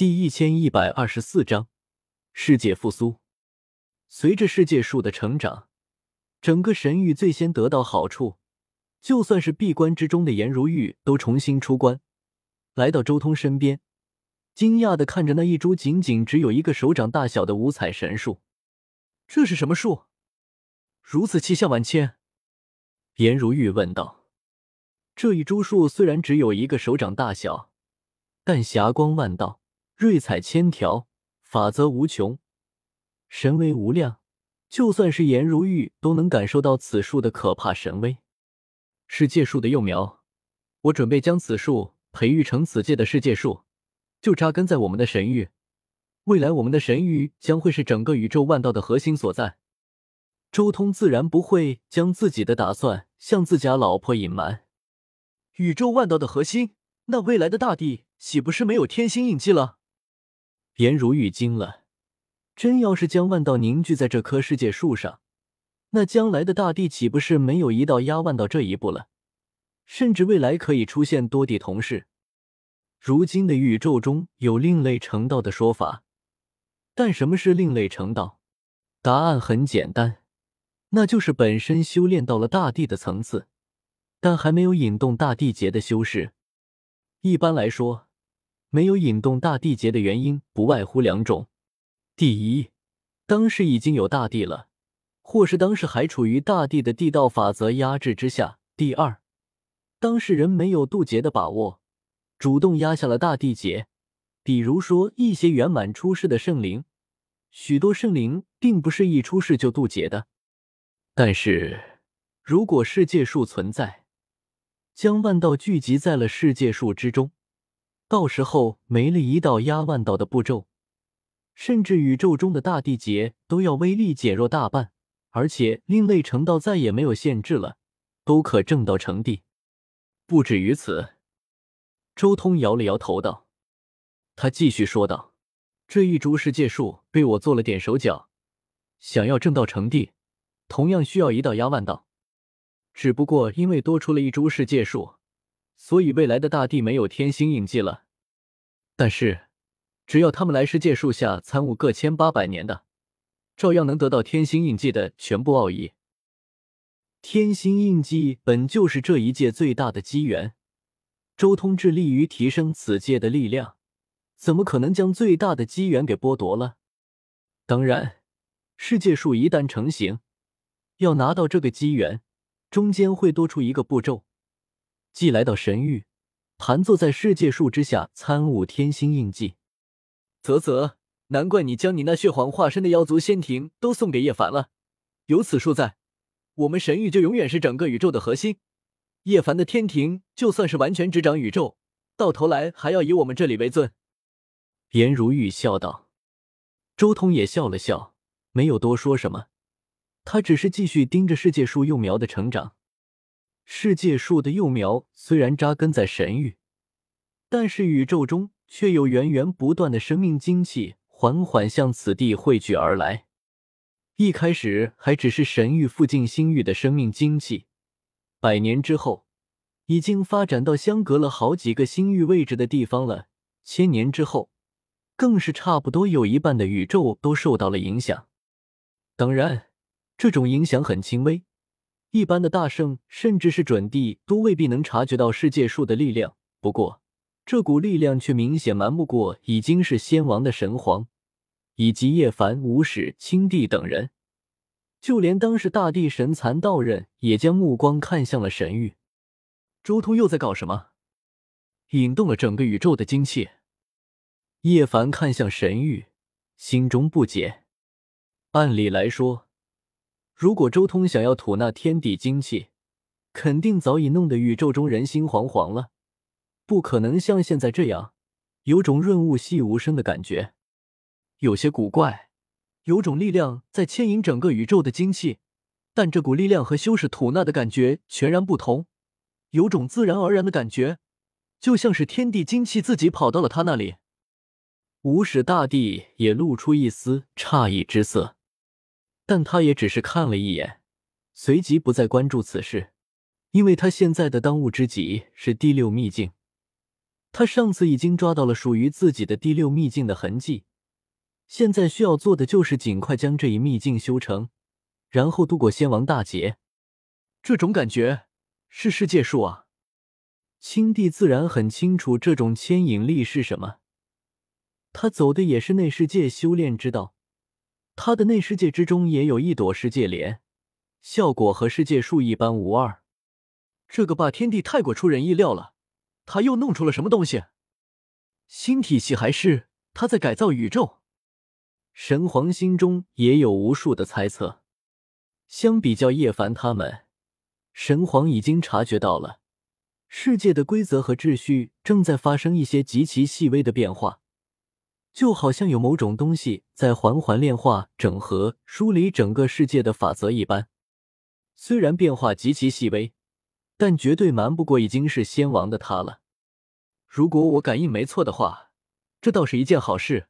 第一千一百二十四章世界复苏。随着世界树的成长，整个神域最先得到好处，就算是闭关之中的颜如玉都重新出关，来到周通身边，惊讶的看着那一株仅仅只有一个手掌大小的五彩神树。这是什么树？如此气象万千？颜如玉问道。这一株树虽然只有一个手掌大小，但霞光万道。瑞彩千条，法则无穷，神威无量。就算是颜如玉都能感受到此树的可怕神威。世界树的幼苗，我准备将此树培育成此界的世界树，就扎根在我们的神域。未来，我们的神域将会是整个宇宙万道的核心所在。周通自然不会将自己的打算向自家老婆隐瞒。宇宙万道的核心，那未来的大地岂不是没有天星印记了？颜如玉惊了，真要是将万道凝聚在这棵世界树上，那将来的大地岂不是没有一道压万道这一步了？甚至未来可以出现多地同世。如今的宇宙中有另类成道的说法，但什么是另类成道？答案很简单，那就是本身修炼到了大地的层次，但还没有引动大地劫的修士。一般来说。没有引动大地劫的原因不外乎两种：第一，当时已经有大地了，或是当时还处于大地的地道法则压制之下；第二，当事人没有渡劫的把握，主动压下了大地劫。比如说一些圆满出世的圣灵，许多圣灵并不是一出世就渡劫的。但是，如果世界树存在，将万道聚集在了世界树之中。到时候没了一道压万道的步骤，甚至宇宙中的大地劫都要威力减弱大半，而且另类成道再也没有限制了，都可正道成帝。不止于此，周通摇了摇头道：“他继续说道，这一株世界树被我做了点手脚，想要正道成帝，同样需要一道压万道，只不过因为多出了一株世界树。”所以未来的大地没有天星印记了，但是只要他们来世界树下参悟个千八百年的，照样能得到天星印记的全部奥义。天星印记本就是这一界最大的机缘，周通致力于提升此界的力量，怎么可能将最大的机缘给剥夺了？当然，世界树一旦成型，要拿到这个机缘，中间会多出一个步骤。既来到神域，盘坐在世界树之下参悟天星印记。啧啧，难怪你将你那血皇化身的妖族仙庭都送给叶凡了。有此树在，我们神域就永远是整个宇宙的核心。叶凡的天庭就算是完全执掌宇宙，到头来还要以我们这里为尊。颜如玉笑道。周通也笑了笑，没有多说什么，他只是继续盯着世界树幼苗的成长。世界树的幼苗虽然扎根在神域，但是宇宙中却有源源不断的生命精气缓缓向此地汇聚而来。一开始还只是神域附近星域的生命精气，百年之后，已经发展到相隔了好几个星域位置的地方了。千年之后，更是差不多有一半的宇宙都受到了影响。当然，这种影响很轻微。一般的大圣，甚至是准帝，都未必能察觉到世界树的力量。不过，这股力量却明显瞒不过已经是仙王的神皇，以及叶凡、无始、青帝等人。就连当时大地神残道人也将目光看向了神域。周通又在搞什么？引动了整个宇宙的精气。叶凡看向神域，心中不解。按理来说。如果周通想要吐纳天地精气，肯定早已弄得宇宙中人心惶惶了，不可能像现在这样，有种润物细无声的感觉，有些古怪，有种力量在牵引整个宇宙的精气，但这股力量和修士吐纳的感觉全然不同，有种自然而然的感觉，就像是天地精气自己跑到了他那里。无始大帝也露出一丝诧异之色。但他也只是看了一眼，随即不再关注此事，因为他现在的当务之急是第六秘境。他上次已经抓到了属于自己的第六秘境的痕迹，现在需要做的就是尽快将这一秘境修成，然后度过仙王大劫。这种感觉是世界树啊！青帝自然很清楚这种牵引力是什么，他走的也是内世界修炼之道，他的内世界之中也有一朵世界莲，效果和世界树一般无二。这个霸天帝太过出人意料了，他又弄出了什么东西？新体系还是他在改造宇宙？神皇心中也有无数的猜测。相比较叶凡他们，神皇已经察觉到了。世界的规则和秩序正在发生一些极其细微的变化，就好像有某种东西在缓缓炼化、整合、梳理整个世界的法则一般。虽然变化极其细微，但绝对瞒不过已经是仙王的他了。如果我感应没错的话，这倒是一件好事。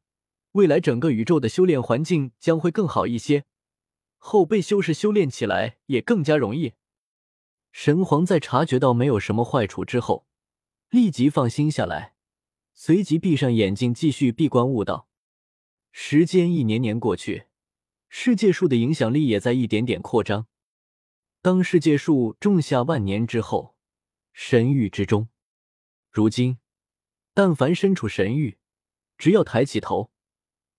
未来整个宇宙的修炼环境将会更好一些，后辈修士修炼起来也更加容易。神皇在察觉到没有什么坏处之后，立即放心下来，随即闭上眼睛继续闭关悟道。时间一年年过去，世界树的影响力也在一点点扩张。当世界树种下万年之后，神域之中，如今，但凡身处神域，只要抬起头，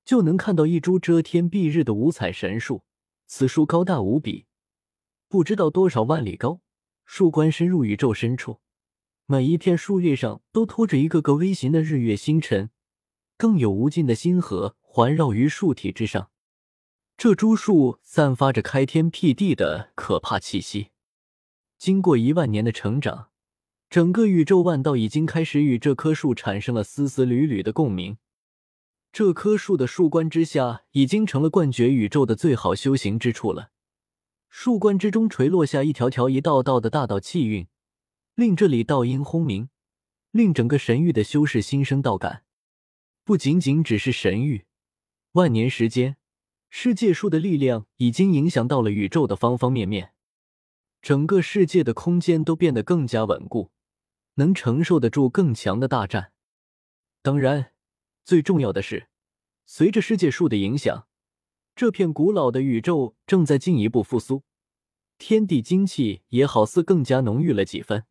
就能看到一株遮天蔽日的五彩神树。此树高大无比，不知道多少万里高。树冠深入宇宙深处，每一片树叶上都托着一个个微型的日月星辰，更有无尽的星河环绕于树体之上。这株树散发着开天辟地的可怕气息。经过一万年的成长，整个宇宙万道已经开始与这棵树产生了丝丝缕缕的共鸣。这棵树的树冠之下，已经成了冠绝宇宙的最好修行之处了。树冠之中垂落下一条条、一道道的大道气运，令这里道音轰鸣，令整个神域的修士心生道感。不仅仅只是神域，万年时间，世界树的力量已经影响到了宇宙的方方面面，整个世界的空间都变得更加稳固，能承受得住更强的大战。当然，最重要的是，随着世界树的影响。这片古老的宇宙正在进一步复苏，天地精气也好似更加浓郁了几分。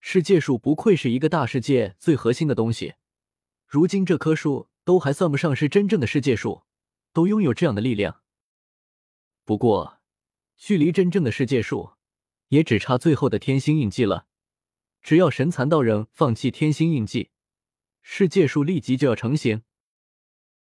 世界树不愧是一个大世界最核心的东西，如今这棵树都还算不上是真正的世界树，都拥有这样的力量。不过，距离真正的世界树也只差最后的天星印记了。只要神蚕道人放弃天星印记，世界树立即就要成型。